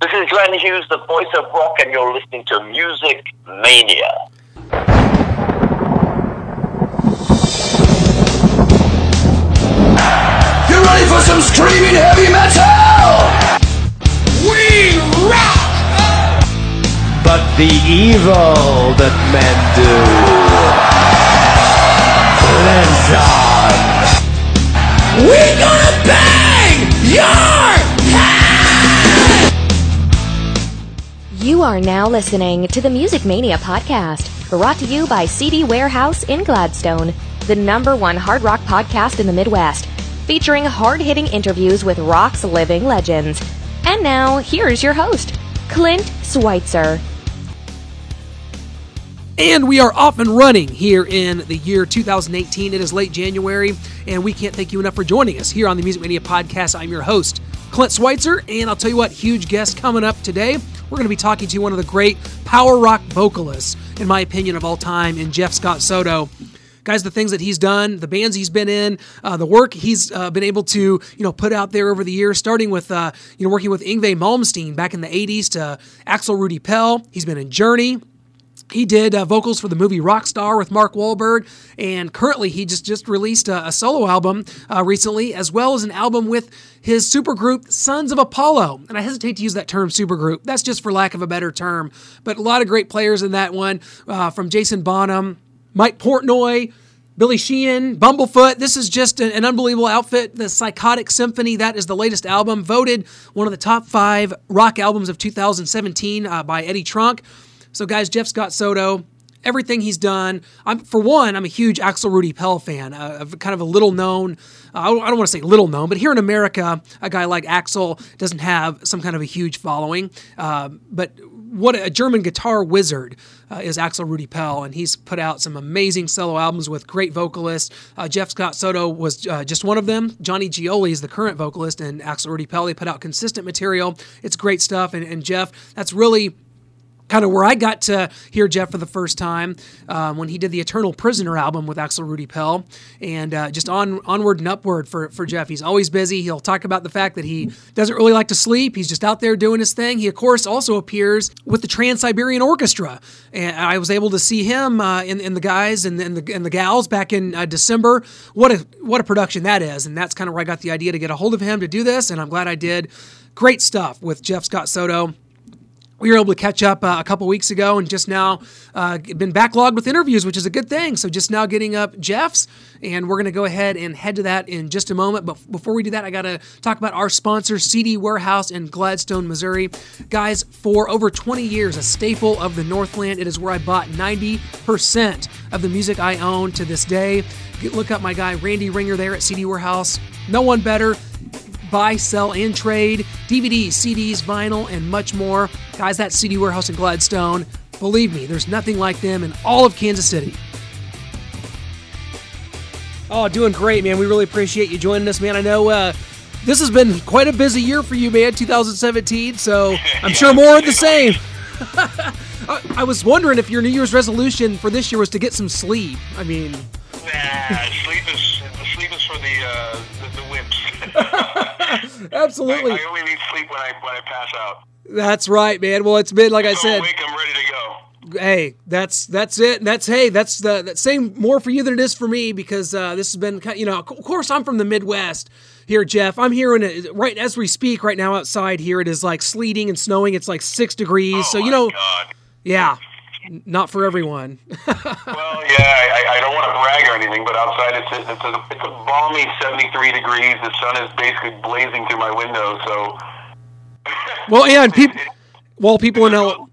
This is Glenn Hughes, the voice of rock, and you're listening to Music Mania. You ready for some screaming heavy metal? We rock! but the evil that men do lives on. We're gonna bang your You are now listening to the Music Mania podcast, brought to you by CD Warehouse in Gladstone, the number one hard rock podcast in the Midwest, featuring hard hitting interviews with rock's living legends. And now, here's your host, Clint Schweitzer. And we are off and running here in the year 2018. It is late January, and we can't thank you enough for joining us here on the Music Mania podcast. I'm your host, Clint Schweitzer, and I'll tell you what, huge guest coming up today. We're going to be talking to one of the great power rock vocalists, in my opinion, of all time, in Jeff Scott Soto guys the things that he's done the bands he's been in uh, the work he's uh, been able to you know put out there over the years starting with uh, you know working with Yngwie Malmsteen back in the 80s to Axel Rudi Pell he's been in Journey he did uh, vocals for the movie Rockstar with Mark Wahlberg, and currently he just just released a, a solo album uh, recently, as well as an album with his supergroup Sons of Apollo. And I hesitate to use that term supergroup; that's just for lack of a better term. But a lot of great players in that one, uh, from Jason Bonham, Mike Portnoy. Billy Sheehan, Bumblefoot. This is just an, unbelievable outfit. The Psychotic Symphony, that is the latest album, voted one of the top five rock albums of 2017 uh, by Eddie Trunk. So, guys, Jeff Scott Soto, everything he's done. I'm for one, I'm a huge Axel Rudi Pell fan, uh, kind of a little known. Uh, I don't, I don't want to say little known, but here in America, a guy like Axel doesn't have some kind of a huge following. Uh, but what a German guitar wizard uh, is Axel Rudi Pell, and he's put out some amazing solo albums with great vocalists. Uh, Jeff Scott Soto was uh, just one of them. Johnny Gioeli is the current vocalist, and Axel Rudi Pell. They put out consistent material. It's great stuff, and, and Jeff, that's really kind of where I got to hear Jeff for the first time um, when he did the Eternal Prisoner album with Axel Rudi Pell, and uh, just on onward and upward for for Jeff. He's always busy. He'll talk about the fact that he doesn't really like to sleep. He's just out there doing his thing. He of course also appears with the Trans Siberian Orchestra, and I was able to see him uh, in, in the guys and, and the and the gals back in uh, December. What a what a production that is, and that's kind of where I got the idea to get a hold of him to do this, and I'm glad I did. Great stuff with Jeff Scott Soto we were able to catch up uh, a couple weeks ago and just now uh, been backlogged with interviews, which is a good thing. So just now getting up Jeff's, and we're going to go ahead and head to that in just a moment. But before we do that, I got to talk about our sponsor, CD Warehouse in Gladstone, Missouri. Guys, for over 20 years, a staple of the Northland, it is where I bought 90% of the music I own to this day. Look up my guy Randy Ringer there at CD Warehouse. No one better buy, sell, and trade, DVDs, CDs, vinyl, and much more. Guys, that CD Warehouse in Gladstone, believe me, there's nothing like them in all of Kansas City. Oh, doing great, man. We really appreciate you joining us, man. I know uh, this has been quite a busy year for you, man, 2017, so I'm sure more of the same. I, I was wondering if your New Year's resolution for this year was to get some sleep. I mean, Nah, sleep is sleep is for the uh, the, the wimps. absolutely. I, I only need sleep when I when I pass out. That's right, man. Well, it's been like I said. awake, I'm ready to go. hey, that's that's it. That's hey, that's the that same more for you than it is for me because uh, this has been you know of course I'm from the Midwest here, Jeff. I'm hearing it right as we speak right now outside here. It is like sleeting and snowing. It's like six degrees. Oh so you know, God. yeah, not for everyone. Well, yeah, I, I don't want to brag or anything, but outside it's a, it's a it's a balmy 73 degrees. The sun is basically blazing through my window, so. Well, and people, well, people in L.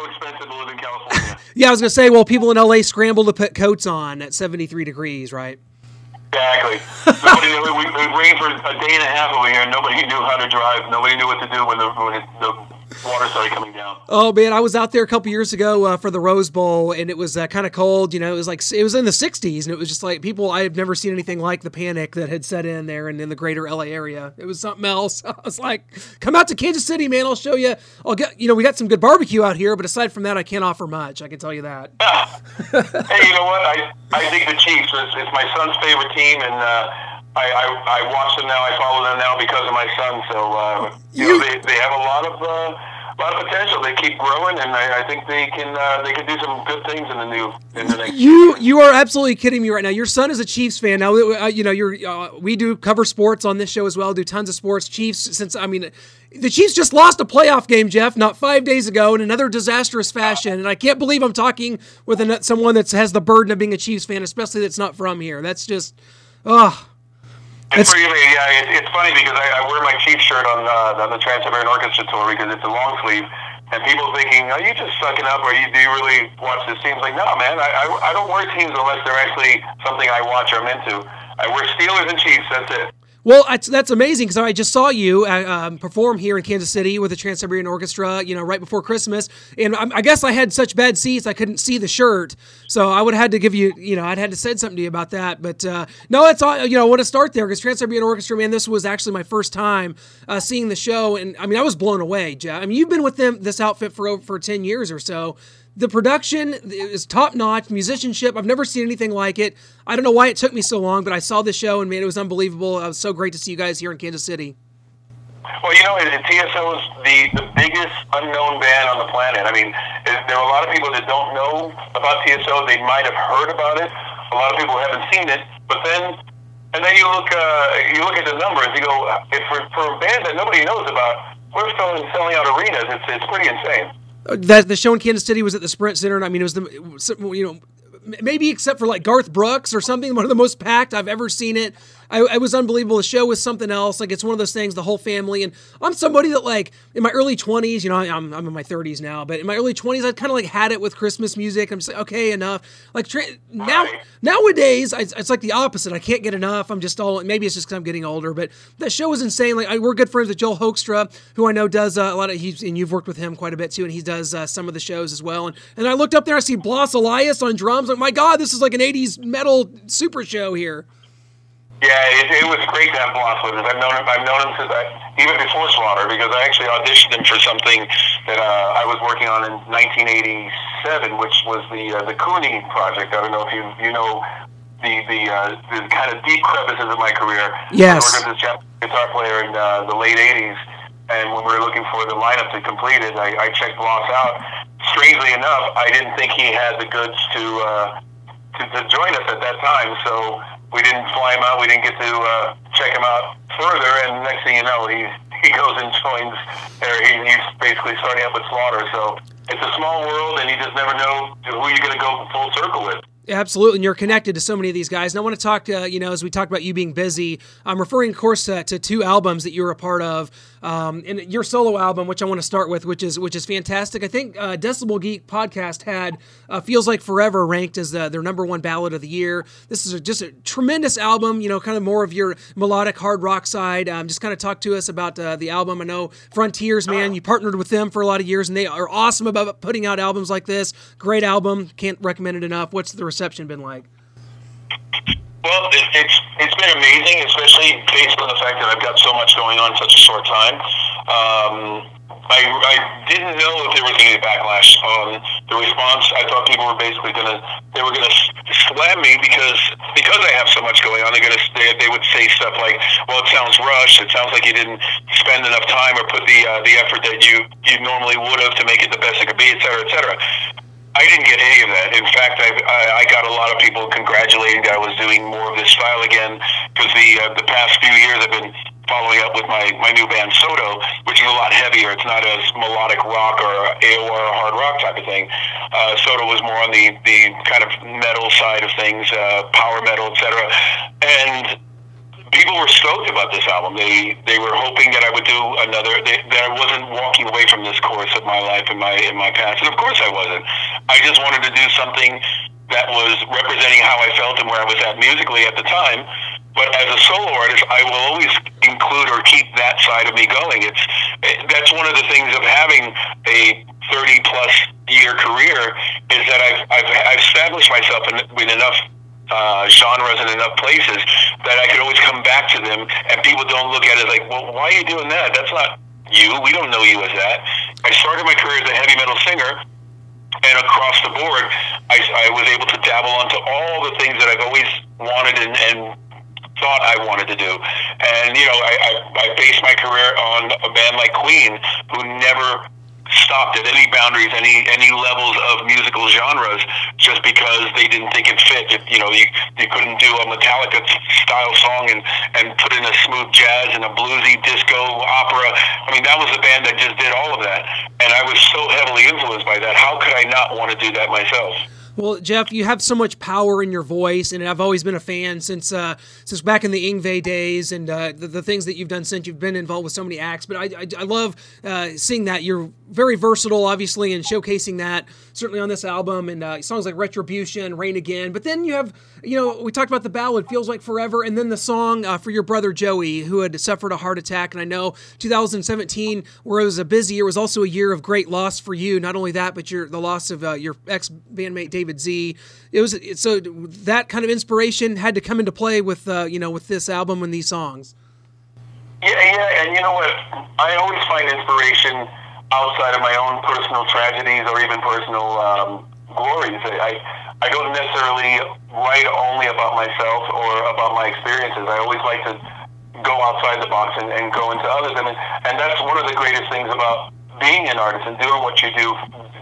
expensive to live in California. Yeah, I was gonna say, well, people in LA scramble to put coats on at 73 degrees, right? Exactly. Nobody knew. We, it rained for a day and a half over here. Nobody knew how to drive. Nobody knew what to do when the when the water started coming down. Oh man, I was out there a couple years ago uh, for the Rose Bowl, and it was uh, kind of cold. You know, it was like it was in the '60s, and it was just like people. I have never seen anything like the panic that had set in there and in the greater LA area. It was something else. I was like, "Come out to Kansas City, man! I'll show you. I'll get. You know, we got some good barbecue out here, but aside from that, I can't offer much. I can tell you that." hey, you know what? I I think the Chiefs. It's my son's favorite team, and uh, I, I, I watch them now. I follow them now because of my son. So uh, you, You- know, they, they have a lot of uh, a lot of potential. They keep growing, and I, I think they can uh, they can do some good things in the new in the next. You you are absolutely kidding me right now. Your son is a Chiefs fan. Now uh, you know you're uh, we do cover sports on this show as well. Do tons of sports. Chiefs since I mean the Chiefs just lost a playoff game, Jeff, not five days ago in another disastrous fashion. And I can't believe I'm talking with someone that has the burden of being a Chiefs fan, especially that's not from here. That's just oh. And It's- for you, yeah, it, it's funny because I, I wear my Chiefs shirt on uh, on the Trans-Siberian Orchestra tour because it's a long sleeve, and people thinking, "Are you just sucking up, or you, do you really watch this team?" It's like, no, man, I, I I don't wear teams unless they're actually something I watch or I'm into. I wear Steelers and Chiefs. That's it. Well, that's, that's amazing because I just saw you uh, um, perform here in Kansas City with the Trans Siberian Orchestra, you know, right before Christmas. And I, I guess I had such bad seats I couldn't see the shirt, so I would have had to give you, you know, I'd had to said something to you about that. But uh, no, it's all, you know, I want to start there because Trans Siberian Orchestra, man, this was actually my first time uh, seeing the show, and I mean, I was blown away. Jeff. I mean, you've been with them this outfit for over for ten years or so. The production is top notch, musicianship. I've never seen anything like it. I don't know why it took me so long, but I saw the show and man, it was unbelievable. It was so great to see you guys here in Kansas City. Well, you know, TSO is the, the biggest unknown band on the planet. I mean, there are a lot of people that don't know about TSO. They might have heard about it. A lot of people haven't seen it. But then, and then you look, uh, you look at the numbers. You go, if for, for a band that nobody knows about, we're selling selling out arenas. It's it's pretty insane. That the show in Kansas City was at the Sprint Center, and I mean, it was the you know maybe except for like Garth Brooks or something, one of the most packed I've ever seen it. I, it was unbelievable. The show was something else. Like it's one of those things, the whole family. And I'm somebody that like in my early 20s, you know, I'm, I'm in my 30s now, but in my early 20s, I kind of like had it with Christmas music. I'm just like, okay, enough. Like tra- now, nowadays, it's, it's like the opposite. I can't get enough. I'm just all, maybe it's just because I'm getting older, but that show was insane. Like I, we're good friends with Joel Hoekstra, who I know does uh, a lot of, he's, and you've worked with him quite a bit too, and he does uh, some of the shows as well. And, and I looked up there, I see Blas Elias on drums. Like, my God, this is like an 80s metal super show here. Yeah, it, it was great to have with us. I've known him. I've known him since I, even before Slaughter because I actually auditioned him for something that uh, I was working on in 1987, which was the uh, the Kuni project. I don't know if you you know the the uh, the kind of deep crevices of my career. Yes. I worked with this Japanese guitar player in uh, the late 80s, and when we were looking for the lineup to complete it, I, I checked Blas out. Strangely enough, I didn't think he had the goods to. Uh, to, to join us at that time. So we didn't fly him out. We didn't get to uh, check him out further. And next thing you know, he he goes and joins. Or he, he's basically starting up with Slaughter. So it's a small world, and you just never know who you're going to go full circle with. Absolutely, and you're connected to so many of these guys. And I want to talk, uh, you know, as we talked about you being busy. I'm referring, of course, to, to two albums that you were a part of, um, and your solo album, which I want to start with, which is which is fantastic. I think uh, Decibel Geek podcast had uh, "Feels Like Forever" ranked as uh, their number one ballad of the year. This is a, just a tremendous album. You know, kind of more of your melodic hard rock side. Um, just kind of talk to us about uh, the album. I know Frontiers, man, you partnered with them for a lot of years, and they are awesome about putting out albums like this. Great album, can't recommend it enough. What's the reception been like? Well, it, it's it's been amazing, especially based on the fact that I've got so much going on in such a short time. Um, I, I didn't know if there was going to be backlash on the response. I thought people were basically going to they were going to slam me because because I have so much going on. They're going to they, they would say stuff like, "Well, it sounds rushed. It sounds like you didn't spend enough time or put the uh, the effort that you you normally would have to make it the best it could be, et cetera, et cetera." I didn't get any of that. In fact, I, I, got a lot of people congratulating that I was doing more of this style again because the uh, the past few years I've been following up with my, my new band Soto, which is a lot heavier. It's not as melodic rock or AOR or hard rock type of thing. Uh, Soto was more on the, the kind of metal side of things, uh, power metal, etc. And people were stoked about this album. They they were hoping that I would do another. They, that I wasn't walking away from this course of my life and my in my past, and of course I wasn't. I just wanted to do something that was representing how I felt and where I was at musically at the time. But as a solo artist, I will always include or keep that side of me going. It's that's one of the things of having a 30 plus year career is that I've I've, I've established myself in, in enough uh, genres in enough places that I could always come back to them, and people don't look at it like, well, why are you doing that? That's not you. We don't know you as that. I started my career as a heavy metal singer, and across the board, I, I was able to dabble onto all the things that I've always wanted and, and thought I wanted to do. And you know, I, I, I based my career on a band like Queen, who never stopped at any boundaries, any any levels of musical genres, just because they didn't think it fit. It, you know, you you couldn't do a Metallica style song and and put in a smooth jazz and a bluesy disco opera. I mean, that was a band that just did all of that, and I was so heavily influenced by that. How could I not want to do that myself? Well, Jeff, you have so much power in your voice, and I've always been a fan since uh, since back in the Yngwie days, and uh, the, the, things that you've done since you've been involved with so many acts. But I, I, I love uh, seeing that you're very versatile, obviously, and showcasing that certainly on this album, and uh, songs like Retribution, Rain Again. But then you have, you know, we talked about the ballad "Feels Like Forever," and then the song uh, for your brother Joey, who had suffered a heart attack. And I know 2017, where it was a busy year, was also a year of great loss for you. Not only that, but your the loss of uh, your ex bandmate David. David Z. It was so that kind of inspiration had to come into play with uh, you know with this album and these songs. Yeah, yeah, and you know what? I always find inspiration outside of my own personal tragedies or even personal um, glories. I I don't necessarily write only about myself or about my experiences. I always like to go outside the box and, and go into others. Mean, and that's one of the greatest things about being an artist and doing what you do,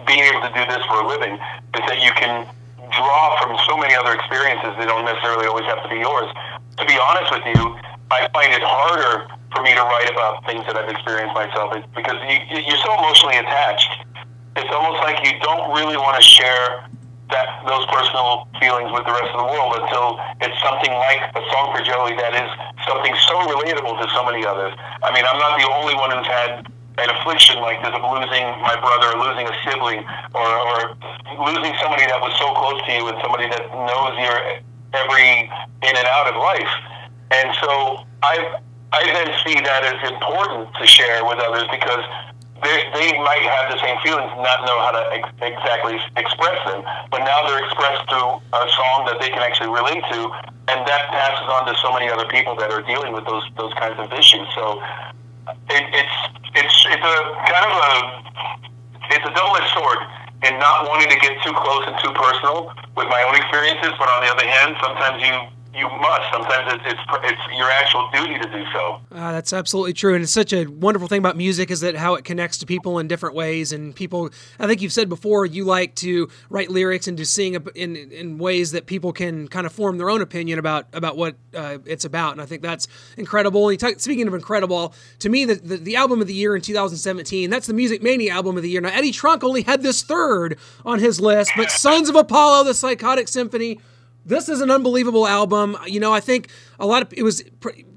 being able to do this for a living, is that you can draw from so many other experiences that don't necessarily always have to be yours. To be honest with you, I find it harder for me to write about things that I've experienced myself because you, you're so emotionally attached. It's almost like you don't really want to share that those personal feelings with the rest of the world until it's something like a song for Joey that is something so relatable to so many others. I mean, I'm not the only one who's had an affliction like this of losing my brother, or losing a sibling, or, or losing somebody that was so close to you and somebody that knows your every in and out of life. And so I I then see that as important to share with others because they, they might have the same feelings, and not know how to ex- exactly express them, but now they're expressed through a song that they can actually relate to, and that passes on to so many other people that are dealing with those those kinds of issues. So it, it's it's it's a kind of a it's a double-edged sword in not wanting to get too close and too personal with my own experiences, but on the other hand, sometimes you you must. Sometimes it's, it's, it's your actual duty to do so. Uh, that's absolutely true, and it's such a wonderful thing about music is that how it connects to people in different ways. And people, I think you've said before, you like to write lyrics and to sing in in ways that people can kind of form their own opinion about about what uh, it's about. And I think that's incredible. And talk, speaking of incredible, to me, the, the, the album of the year in 2017, that's the Music Mania album of the year. Now Eddie Trunk only had this third on his list, but Sons of Apollo, the Psychotic Symphony this is an unbelievable album. You know, I think a lot of it was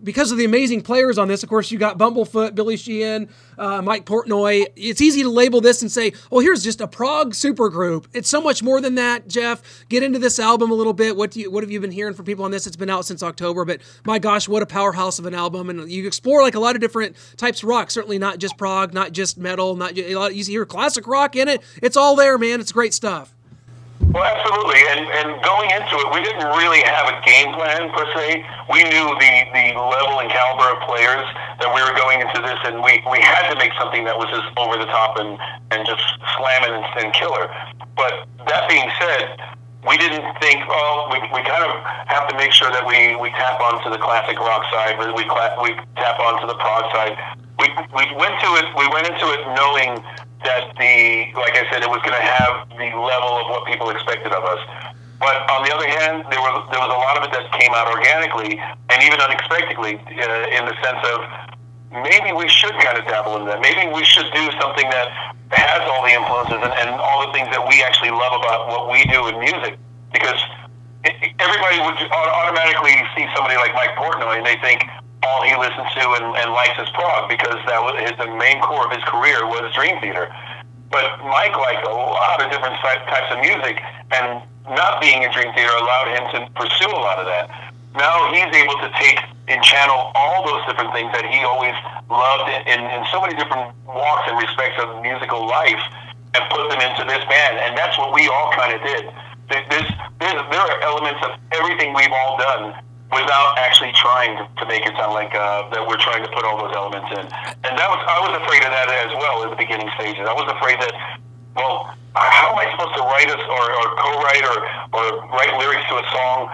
because of the amazing players on this. Of course, you got Bumblefoot, Billy Sheehan, uh, Mike Portnoy. It's easy to label this and say, "Oh, here's just a prog supergroup." It's so much more than that. Jeff, get into this album a little bit. What do you what have you been hearing from people on this? It's been out since October, but my gosh, what a powerhouse of an album! And you explore like a lot of different types of rock. Certainly not just prog, not just metal, not a lot. You hear classic rock in it. It's all there, man. It's great stuff. Well, absolutely. And and going into it, we didn't really have a game plan per se. We knew the the level and caliber of players that we were going into this, and we we had to make something that was just over the top and and just slam and, and killer. But that being said, we didn't think, oh, we, we kind of have to make sure that we, we tap onto the classic rock side, we, we, we tap onto the prog side. We, we went to it, we went into it knowing that the, like I said, it was going to have the level of what people expected of us. But on the other hand, there was there was a lot of it that came out organically and even unexpectedly, uh, in the sense of maybe we should kind of dabble in that. Maybe we should do something that has all the influences and, and all the things that we actually love about what we do in music. Because everybody would automatically see somebody like Mike Portnoy and they think, all he listens to and, and likes is prog because that was his, the main core of his career was Dream Theater. But Mike liked a lot of different types of music, and not being in Dream Theater allowed him to pursue a lot of that. Now he's able to take and channel all those different things that he always loved in, in, in so many different walks and respects of musical life and put them into this band. And that's what we all kind of did. There's, there's, there are elements of everything we've all done without actually trying to, make it sound like uh, that we're trying to put all those elements in. And that was I was afraid of that as well in the beginning stages. I was afraid that, well, how am I supposed to write us or, or co-write or, or write lyrics to a song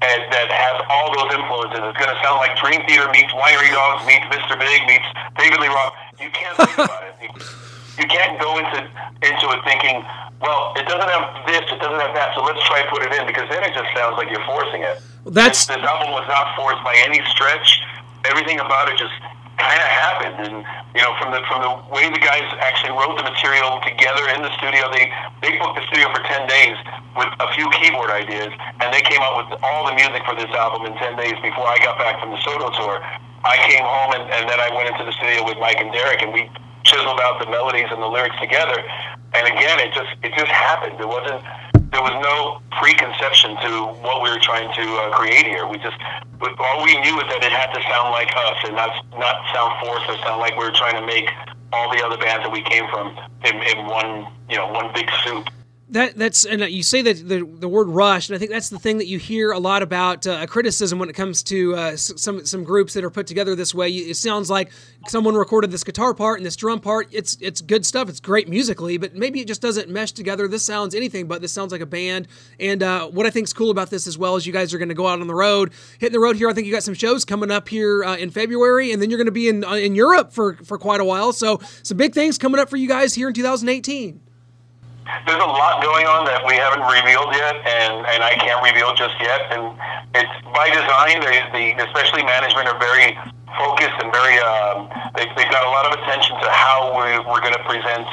that has all those influences. It's going to sound like Dream Theater meets Winery Dogs meets Mr. Big meets David Lee Roth. You can't think about it. You, can't go into into it thinking, well, it doesn't have this, it doesn't have that, so let's try to put it in because then it just sounds like you're forcing it. That's this, this album was not forced by any stretch. Everything about it just kind of happened, and you know, from the from the way the guys actually wrote the material together in the studio, they they booked the studio for ten days with a few keyboard ideas, and they came out with all the music for this album in ten days before I got back from the Soto tour. I came home, and, and then I went into the studio with Mike and Derek, and we chiseled out the melodies and the lyrics together. And again, it just it just happened. There wasn't there was no preconception to what we were trying to uh, create here. We just all we knew is that it had to sound like us and not not sound forced or sound like we were trying to make all the other bands that we came from in, in one you know one big soup that that's and you say that the the word rush, and I think that's the thing that you hear a lot about uh, criticism when it comes to uh, some some groups that are put together this way. It sounds like someone recorded this guitar part and this drum part. It's it's good stuff. It's great musically, but maybe it just doesn't mesh together. This sounds anything but. This sounds like a band. And uh, what I think is cool about this as well is you guys are going to go out on the road, hitting the road here. I think you got some shows coming up here uh, in February, and then you're going to be in uh, in Europe for for quite a while. So some big things coming up for you guys here in 2018 there's a lot going on that we haven't revealed yet, and, and I can't reveal just yet. And it's by design. They, the especially management are very focused and very. Um, they, they've got a lot of attention to how we, we're going to present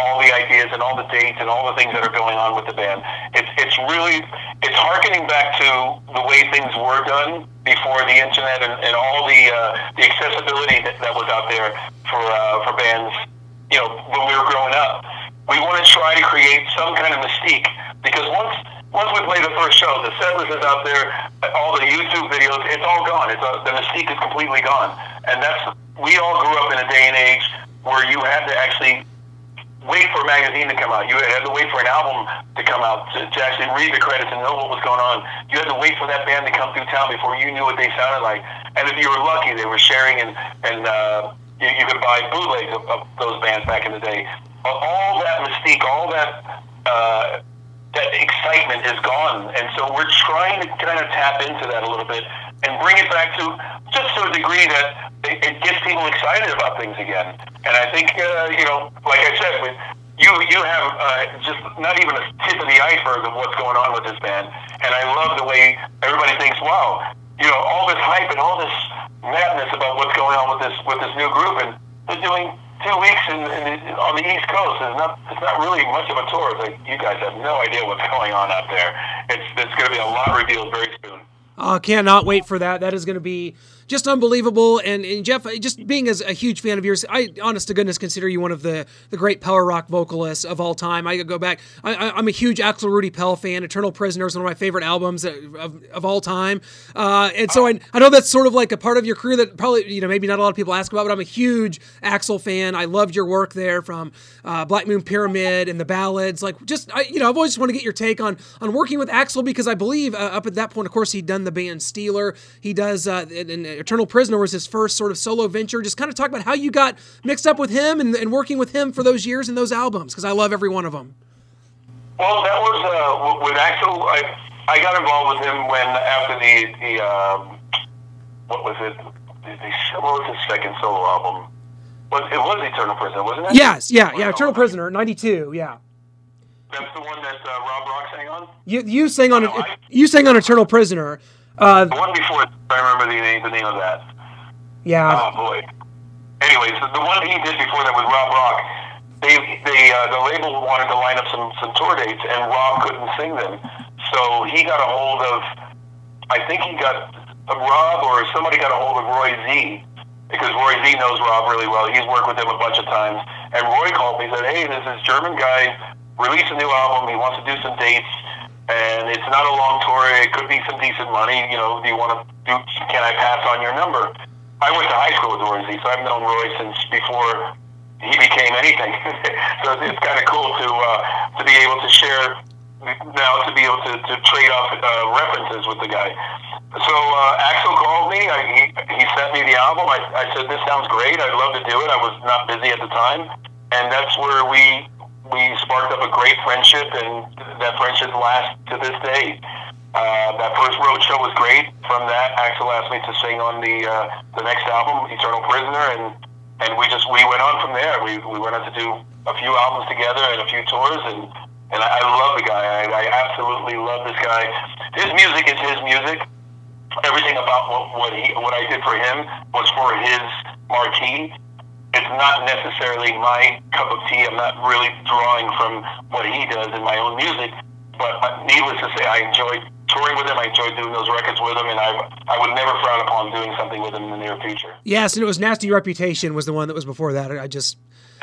all the ideas and all the dates and all the things that are going on with the band. It's it's really it's harkening back to the way things were done before the internet and, and all the uh, the accessibility that, that was out there for uh, for bands. You know, when we were growing up we want to try to create some kind of mystique because once once we play the first show, the set list is out there, all the YouTube videos, it's all gone. It's a, uh, the mystique is completely gone, and that's we all grew up in a day and age where you had to actually wait for a magazine to come out. You had to wait for an album to come out to, to actually read the credits and know what was going on. You had to wait for that band to come through town before you knew what they sounded like. And if you were lucky, they were sharing and and uh, you, you could buy bootlegs of, of those bands back in the day. All that mystique, all that uh, that excitement is gone, and so we're trying to kind of tap into that a little bit and bring it back to just to a degree that it, it gets people excited about things again. And I think uh, you know, like I said, with you you have uh, just not even a tip of the iceberg of what's going on with this band, and I love the way everybody thinks, wow, you know, all this hype and all this madness about what's going on with this with this new group, and they're doing two weeks in, in, on the East Coast. It's not it's not really much of a tour. It's like you guys have no idea what's going on out there. It's it's going to be a lot revealed very uh, cannot wait for that. That is going to be just unbelievable. And, and Jeff, just being as a huge fan of yours, I honest to goodness consider you one of the, the great power rock vocalists of all time. I go back, I, am a huge Axel Rudi Pell fan. Eternal Prisoner is one of my favorite albums of, of, of all time. Uh, and so I, I know that's sort of like a part of your career that probably, you know, maybe not a lot of people ask about, but I'm a huge Axel fan. I loved your work there from uh, Black Moon Pyramid and the ballads. Like, just, I, you know, I've always just want to get your take on, on working with Axel because I believe uh, up at that point, of course, he'd done the band Steeler. He does, uh, and, Eternal Prisoner was his first sort of solo venture. Just kind of talk about how you got mixed up with him and, and working with him for those years and those albums, because I love every one of them. Well, that was uh, with Axel. I I got involved with him when after the the um, what was it? The, the, what was his second solo album? Was it was Eternal Prisoner, wasn't it? Yes, yeah, yeah. Eternal Prisoner, '92, yeah. That's the one that uh, Rob Rock sang on. You you sang on no, I, you sang on Eternal Prisoner. Uh, the one before, I remember the name, the name of that. Yeah. Oh boy. Anyways, the, the one he did before that with Rob Rock, they they uh, the label wanted to line up some some tour dates, and Rob couldn't sing them, so he got a hold of, I think he got uh, Rob or somebody got a hold of Roy Z. Because Roy Z knows Rob really well. He's worked with him a bunch of times. And Roy called me and said, Hey, this is German guy released a new album. He wants to do some dates and it's not a long tour. It could be some decent money. You know, do you want to do? Can I pass on your number? I went to high school with Roy so I've known Roy since before he became anything. so it's kind of cool to uh, to be able to share now to be able to, to trade off uh, references with the guy. So uh, Axel called me. I, he, he sent me the album. I, I said, "This sounds great. I'd love to do it." I was not busy at the time, and that's where we we sparked up a great friendship, and that friendship lasts to this day. Uh, that first road show was great. From that, Axel asked me to sing on the uh, the next album, Eternal Prisoner, and and we just we went on from there. We we went on to do a few albums together and a few tours, and and I, I love the guy. I, I absolutely love this guy. His music is his music. Everything about what, what he what I did for him was for his marquee. It's not necessarily my cup of tea. I'm not really drawing from what he does in my own music. But needless to say, I enjoyed touring with him. I enjoyed doing those records with him, and I I would never frown upon doing something with him in the near future. Yes, and it was Nasty Reputation was the one that was before that. I just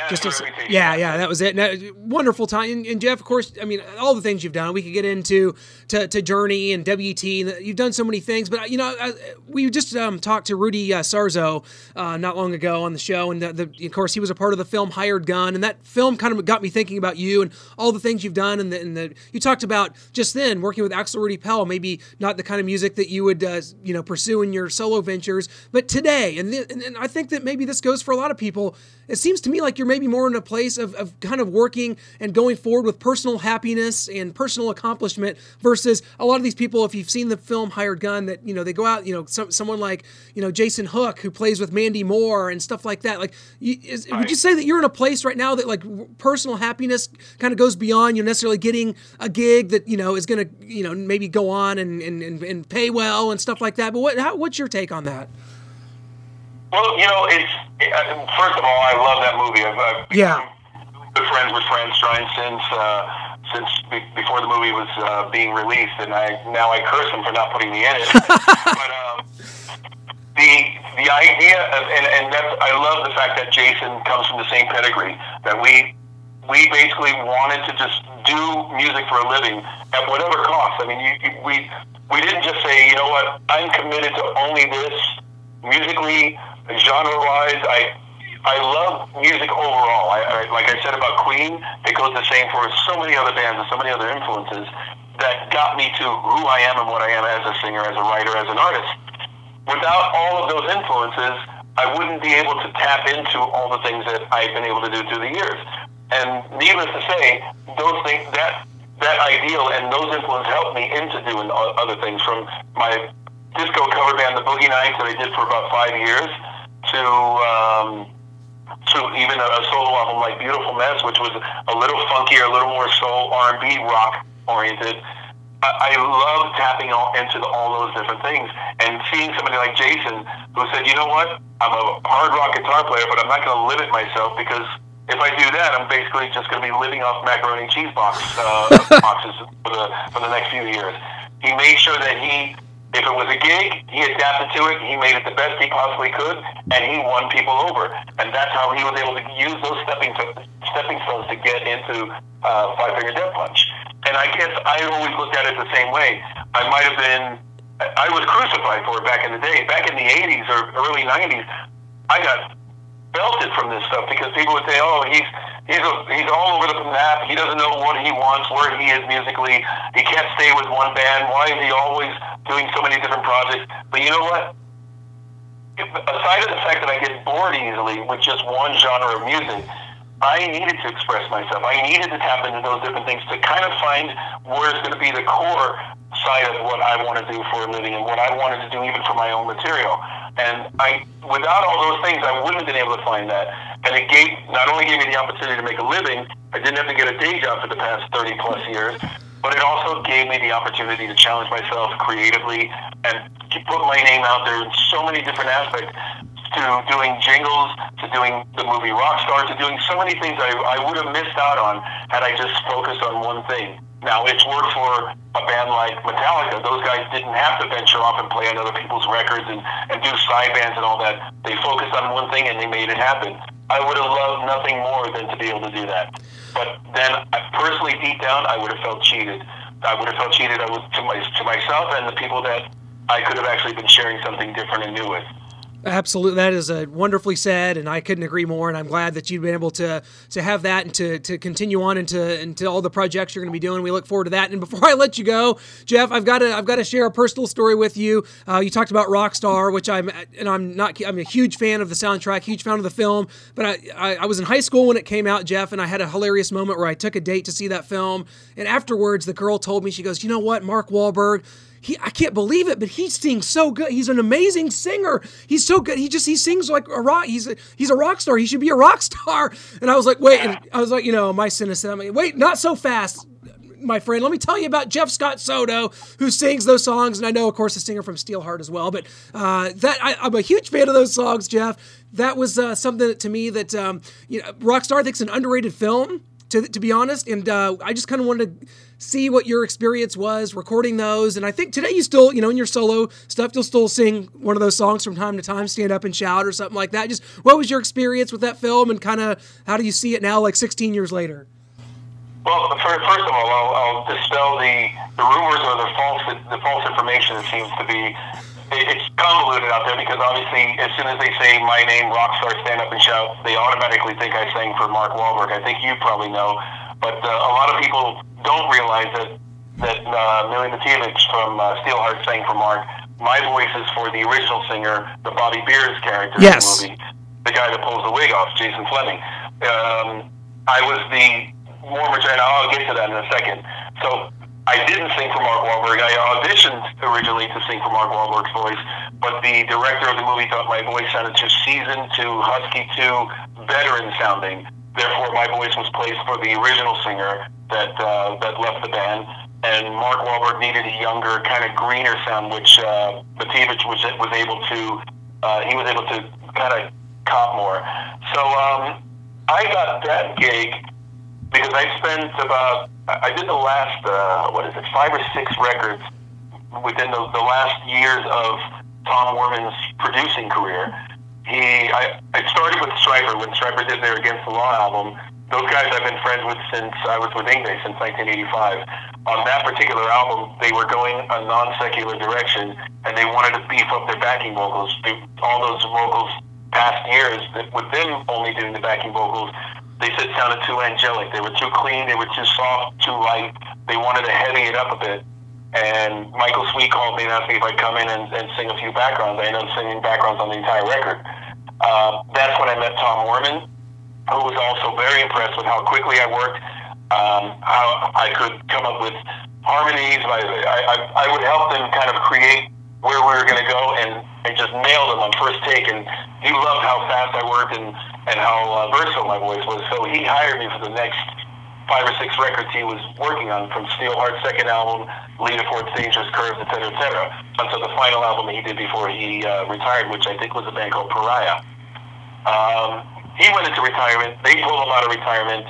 just Reputation. yeah, yeah, that was it. Now, wonderful time, and, and Jeff, of course, I mean, all the things you've done. We could get into to, to Journey and WT. And you've done so many things, but you know, I, we just um, talked to Rudy uh, Sarzo uh, not long ago on the show, and the, the, of course, he was a part of the film Hired Gun, and that film kind of got me thinking about you and all the things you've done, and the, and the you talked about just then working with Axel Rudi Pell, maybe not the kind of music that you would uh, you know pursue in your solo ventures, but today, and, th- and and I think that maybe this goes for a lot of people. It seems to me like you're maybe more in a place of, of kind of working and going forward with personal happiness and personal accomplishment versus a lot of these people. If you've seen the film Hired Gun, that you know they go out, you know, some, someone like you know Jason Hook who plays with Mandy Moore and stuff like that. Like, you, is, would you say that you're in a place right now that like personal happiness kind of goes beyond you know, necessarily getting a gig that you know is going to you know maybe go on and, and, and, and pay well and stuff like that. But what how, what's your take on that? Well, you know, it's it, uh, first of all, I love that movie. I've, I've Yeah. good friends with Fran Strine since uh, since be- before the movie was uh, being released, and I now I curse him for not putting me in it. but um, the the idea of and, and that's I love the fact that Jason comes from the same pedigree that we we basically wanted to just do music for a living at whatever cost. I mean, you, you, we we didn't just say, you know what, I'm committed to only this musically, genre-wise. I I love music overall. I, I like I said about Queen, it goes the same for so many other bands and so many other influences that got me to who I am and what I am as a singer, as a writer, as an artist. Without all of those influences, I wouldn't be able to tap into all the things that I've been able to do through the years. And needless to say, those things that that ideal and those influences helped me into doing other things from my disco cover band, the Boogie Nights, that I did for about five years, to um, to even a, solo album like Beautiful Mess, which was a little funkier, a little more soul R and B rock oriented. I, I love tapping all, into the, all those different things and seeing somebody like Jason who said, you know what, I'm a hard rock guitar player, but I'm not going to limit myself because if I do that, I'm basically just going to be living off macaroni and cheese box uh, boxes for the for the next few years. He made sure that he, if it was a gig, he adapted to it. He made it the best he possibly could, and he won people over. And that's how he was able to use those stepping to, stepping stones to get into uh, Five Finger Death Punch. And I guess I always looked at it the same way. I might have been, I was crucified for it back in the day. Back in the 80s or early 90s, I got belted from this stuff because people would say, "Oh, he's he's a, he's all over the map. He doesn't know what he wants, where he is musically. He can't stay with one band. Why is he always doing so many different projects?" But you know what? If, aside of the fact that I get bored easily with just one genre of music, I needed to express myself. I needed to tap into those different things to kind of find where's going to be the core side of what I want to do for a living and what I wanted to do even for my own material. And I, without all those things, I wouldn't have been able to find that. And it gave not only gave me the opportunity to make a living, I didn't have to get a day job for the past 30 plus years, but it also gave me the opportunity to challenge myself creatively and put my name out there in so many different aspects to doing jingles, to doing the movie Rockstar, to doing so many things I, I would have missed out on had I just focused on one thing. Now, it's worked for a band like Metallica. Those guys didn't have to venture off and play on other people's records and, and do side bands and all that. They focused on one thing and they made it happen. I would have loved nothing more than to be able to do that. But then, personally, deep down, I would have felt cheated. I would have felt cheated to, my, to myself and the people that I could have actually been sharing something different and new with. Absolutely, that is a wonderfully said, and I couldn't agree more. And I'm glad that you've been able to to have that and to, to continue on into into all the projects you're going to be doing. We look forward to that. And before I let you go, Jeff, I've got to I've got to share a personal story with you. Uh, you talked about Rockstar, which I'm and I'm not I'm a huge fan of the soundtrack, huge fan of the film. But I, I I was in high school when it came out, Jeff, and I had a hilarious moment where I took a date to see that film, and afterwards the girl told me she goes, you know what, Mark Wahlberg he I can't believe it, but he sings so good. He's an amazing singer. He's so good. He just he sings like a rock. He's a, he's a rock star. He should be a rock star. And I was like, wait. And I was like, you know, my cynicism. Wait, not so fast. My friend, let me tell you about Jeff Scott Soto, who sings those songs, and I know, of course, a singer from Steelheart as well. But uh, that I, am a huge fan of those songs, Jeff. That was uh, something that, to me that um, you know, Rockstar I think is an underrated film to, to be honest. And uh, I just kind of wanted to see what your experience was recording those. And I think today you still, you know, in your solo stuff, you'll still sing one of those songs from time to time, stand up and shout or something like that. Just what was your experience with that film and kind of how do you see it now, like 16 years later? Well, first of all, I'll, I'll dispel the, the rumors or the false the false information that seems to be it's convoluted out there because obviously as soon as they say my name, Rockstar Stand Up and Shout, they automatically think I sang for Mark Wahlberg. I think you probably know, but uh, a lot of people don't realize that that uh, Mili Matijevic from uh, Steelheart sang for Mark. My voice is for the original singer, the Bobby Beers character yes. in the movie, the guy that pulls the wig off, Jason Flemyng. Um, I was the more mature, I'll get to that in a second. So I didn't sing for Mark Wahlberg. I auditioned originally to sing for Mark Wahlberg's voice, but the director of the movie thought my voice sounded too seasoned, too husky, too veteran sounding. Therefore, my voice was placed for the original singer that uh, that left the band. And Mark Wahlberg needed a younger, kind of greener sound, which uh, was was able to. Uh, he was able to kind of cop more. So um, I got that gig because I spent about I did the last uh, what is it five or six records within the, the last years of Tom Werman's producing career. He I, I started with Stryper when Stryper did their Against the Law album. Those guys I've been friends with since I was with Yngwie since 1985. On that particular album, they were going a non secular direction, and they wanted to beef up their backing vocals. All those vocals past years, that with them only doing the backing vocals, they said sounded too angelic. They were too clean. They were too soft, too light. They wanted to heavy it up a bit. And Michael Sweet called me and asked me if I'd come in and, and sing a few backgrounds. I ended up singing backgrounds on the entire record. Uh, that's when I met Tom Werman, who was also very impressed with how quickly I worked, um, how I could come up with harmonies. I, I, I would help them kind of create where we were going to go and, and just nailed them on first take. And he loved how fast I worked and and how uh, versatile my voice was. So he hired me for the next five or six records he was working on, from Steelheart's second album, Lita Ford's Dangerous Curves, et cetera, et cetera, until the final album he did before he uh, retired, which I think was a band called Pariah. Um, he went into retirement. They pulled him out of retirement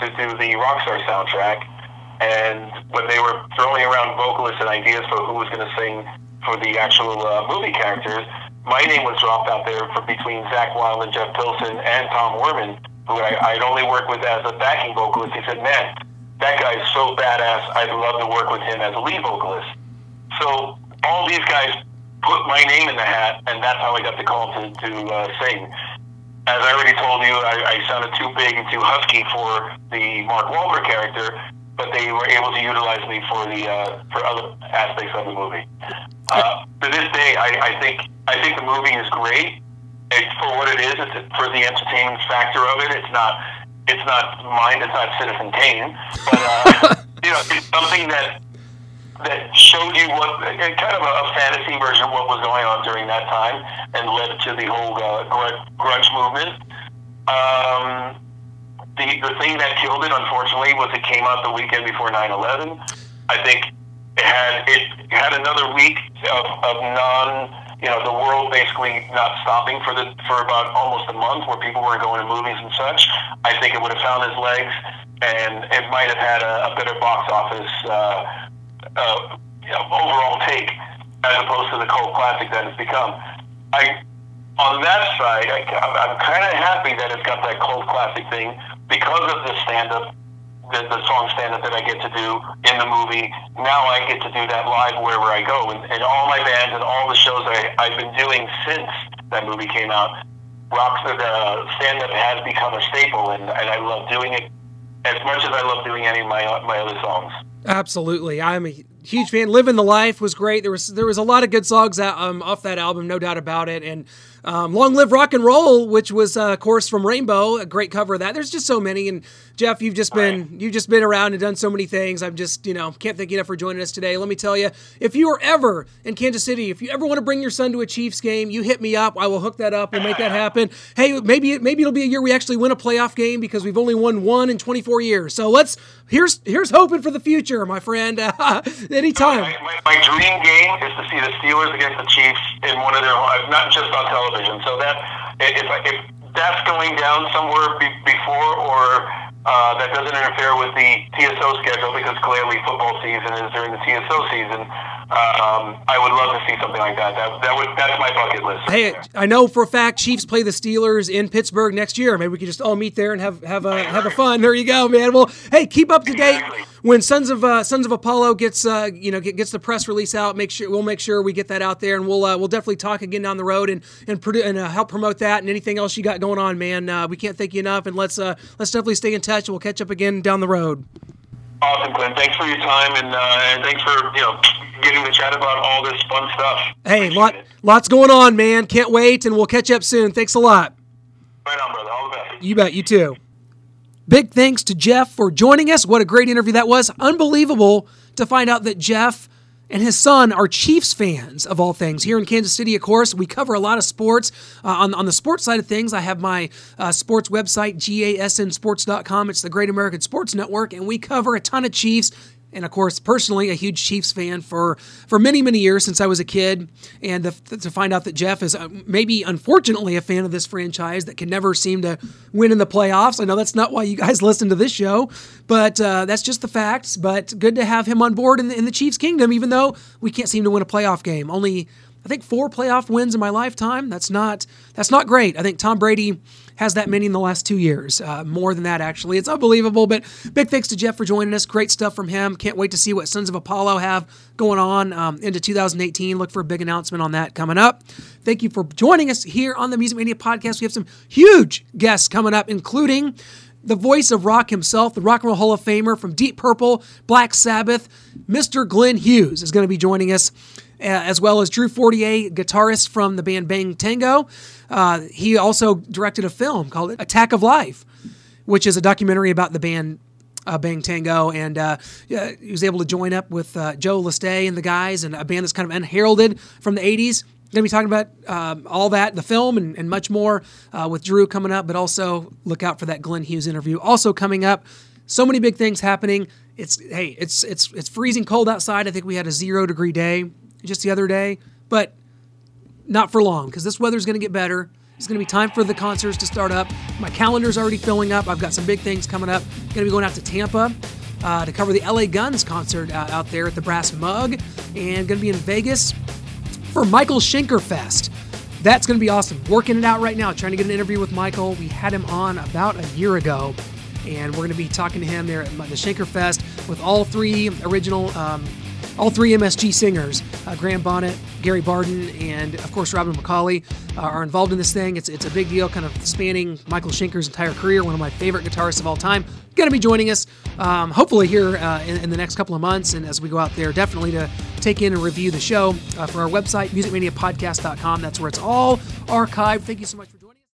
to do the Rockstar soundtrack. And when they were throwing around vocalists and ideas for who was going to sing for the actual uh, movie characters, my name was dropped out there for between Zakk Wylde and Jeff Pilson and Tom Werman, who I, I'd only worked with as a backing vocalist. He said, "Man, that guy's so badass. I'd love to work with him as a lead vocalist." So all these guys put my name in the hat, and that's how I got the call to to uh, sing. As I already told you, I, I sounded too big and too husky for the Mark Wahlberg character, but they were able to utilize me for the uh, for other aspects of the movie. Uh, to this day, I, I think I think the movie is great. It's for what it is. It's for the entertainment factor of it. It's not. It's not mine. It's not Citizen Kane. But uh, you know, it's something that that showed you what kind of a, a fantasy version of what was going on during that time, and led to the whole uh, grunge, grunge movement. Um, the, the thing that killed it, unfortunately, was it came out the weekend before 9/11. I think it had it had another week of, of non, you know, the world basically not stopping for the for about almost a month, where people were going to movies and such. I think it would have found its legs, and it might have had a, a better box office uh, uh, you know, overall take as opposed to the cult classic that it's become. I on that side, I, I'm kind of happy that it's got that cult classic thing because of the stand up, the, the song stand up that I get to do in the movie, now I get to do that live wherever I go. And, and all my bands and all the shows I, I've been doing since that movie came out. Rock uh, stand up has become a staple, and, and I love doing it as much as I love doing any of my my other songs. Absolutely, I'm a huge fan. Living the Life was great. There was there was a lot of good songs out, um, off that album, no doubt about it. And um, Long Live Rock and Roll, which was uh, of course from Rainbow, a great cover of that. There's just so many. And Jeff, you've just been right. you've just been around and done so many things. I'm just you know can't thank you enough for joining us today. Let me tell you, if you are ever in Kansas City, if you ever want to bring your son to a Chiefs game, you hit me up. I will hook that up. We'll make that happen. Hey, maybe maybe it'll be a year we actually win a playoff game because we've only won one in 24 years. So let's here's here's hoping for the future, my friend. Uh, anytime. My, my, my, dream game is to see the Steelers against the Chiefs in one of their not just on television. So that if if that's going down somewhere be, before or uh, that doesn't interfere with the TSO schedule because clearly football season is during the TSO season. Um, I would love to see something like that. That, that would, that's my bucket list. Hey, I know for a fact Chiefs play the Steelers in Pittsburgh next year. Maybe we could just all meet there and have have a have a fun. There you go, man. Well, hey, keep up to date. Exactly. When Sons of uh, Sons of Apollo gets uh, you know gets the press release out, make sure we'll make sure we get that out there, and we'll uh, we'll definitely talk again down the road and and, produ- and uh, help promote that and anything else you got going on, man. Uh, we can't thank you enough, and let's uh, let's definitely stay in touch. We'll catch up again down the road. Awesome, Glenn. Thanks for your time and, and thanks for you know getting to chat about all this fun stuff. Hey, lot, lots going on, man. Can't wait, and we'll catch up soon. Thanks a lot. Right on, brother. All the best. You bet. You too. Big thanks to Jeff for joining us. What a great interview that was. Unbelievable to find out that Jeff and his son are Chiefs fans of all things. Here in Kansas City, of course, we cover a lot of sports. Uh, on, on the sports side of things, I have my uh, sports website, gasnsports.com. It's the Great American Sports Network, and we cover a ton of Chiefs and of course, personally, a huge Chiefs fan for for many many years since I was a kid, and the, to find out that Jeff is uh, maybe unfortunately a fan of this franchise that can never seem to win in the playoffs. I know that's not why you guys listen to this show, but uh, that's just the facts. But good to have him on board in the, in the Chiefs kingdom, even though we can't seem to win a playoff game. Only I think four playoff wins in my lifetime. That's not that's not great. I think Tom Brady has that many in the last two years. Uh, more than that, actually. It's unbelievable. But big thanks to Jeff for joining us. Great stuff from him. Can't wait to see what Sons of Apollo have going on um, into 2018. Look for a big announcement on that coming up. Thank you for joining us here on the Music Mania podcast. We have some huge guests coming up, including the voice of rock himself, the Rock and Roll Hall of Famer from Deep Purple, Black Sabbath, Mr. Glenn Hughes is going to be joining us. Uh, as well as Drew Fortier, guitarist from the band Bang Tango. Uh, he also directed a film called Attack of Life, which is a documentary about the band uh, Bang Tango, and uh, he was able to join up with uh, Joe Leste and the guys, and a band that's kind of unheralded from the '80s. Going to be talking about um, all that, the film, and, and much more uh, with Drew coming up. But also look out for that Glenn Hughes interview. Also coming up, so many big things happening. It's hey, it's it's it's freezing cold outside. I think we had a zero degree day just the other day, but not for long because this weather's going to get better. It's going to be time for the concerts to start up. My calendar's already filling up. I've got some big things coming up. Going to be going out to Tampa uh, to cover the LA Guns concert uh, out there at the Brass Mug, and going to be in Vegas for Michael Schenker Fest. That's going to be awesome. Working it out right now, trying to get an interview with Michael. We had him on about a year ago, and we're going to be talking to him there at the Schenker Fest with all three original um, all three MSG singers, uh, Graham Bonnet, Gary Barden, and of course Robin McAuley, uh, are involved in this thing. It's, it's a big deal, kind of spanning Michael Schenker's entire career, one of my favorite guitarists of all time. Going to be joining us, um, hopefully, here uh, in, in, the next couple of months. And as we go out there, definitely to take in and review the show uh, for our website, musicmaniapodcast.com. That's where it's all archived. Thank you so much for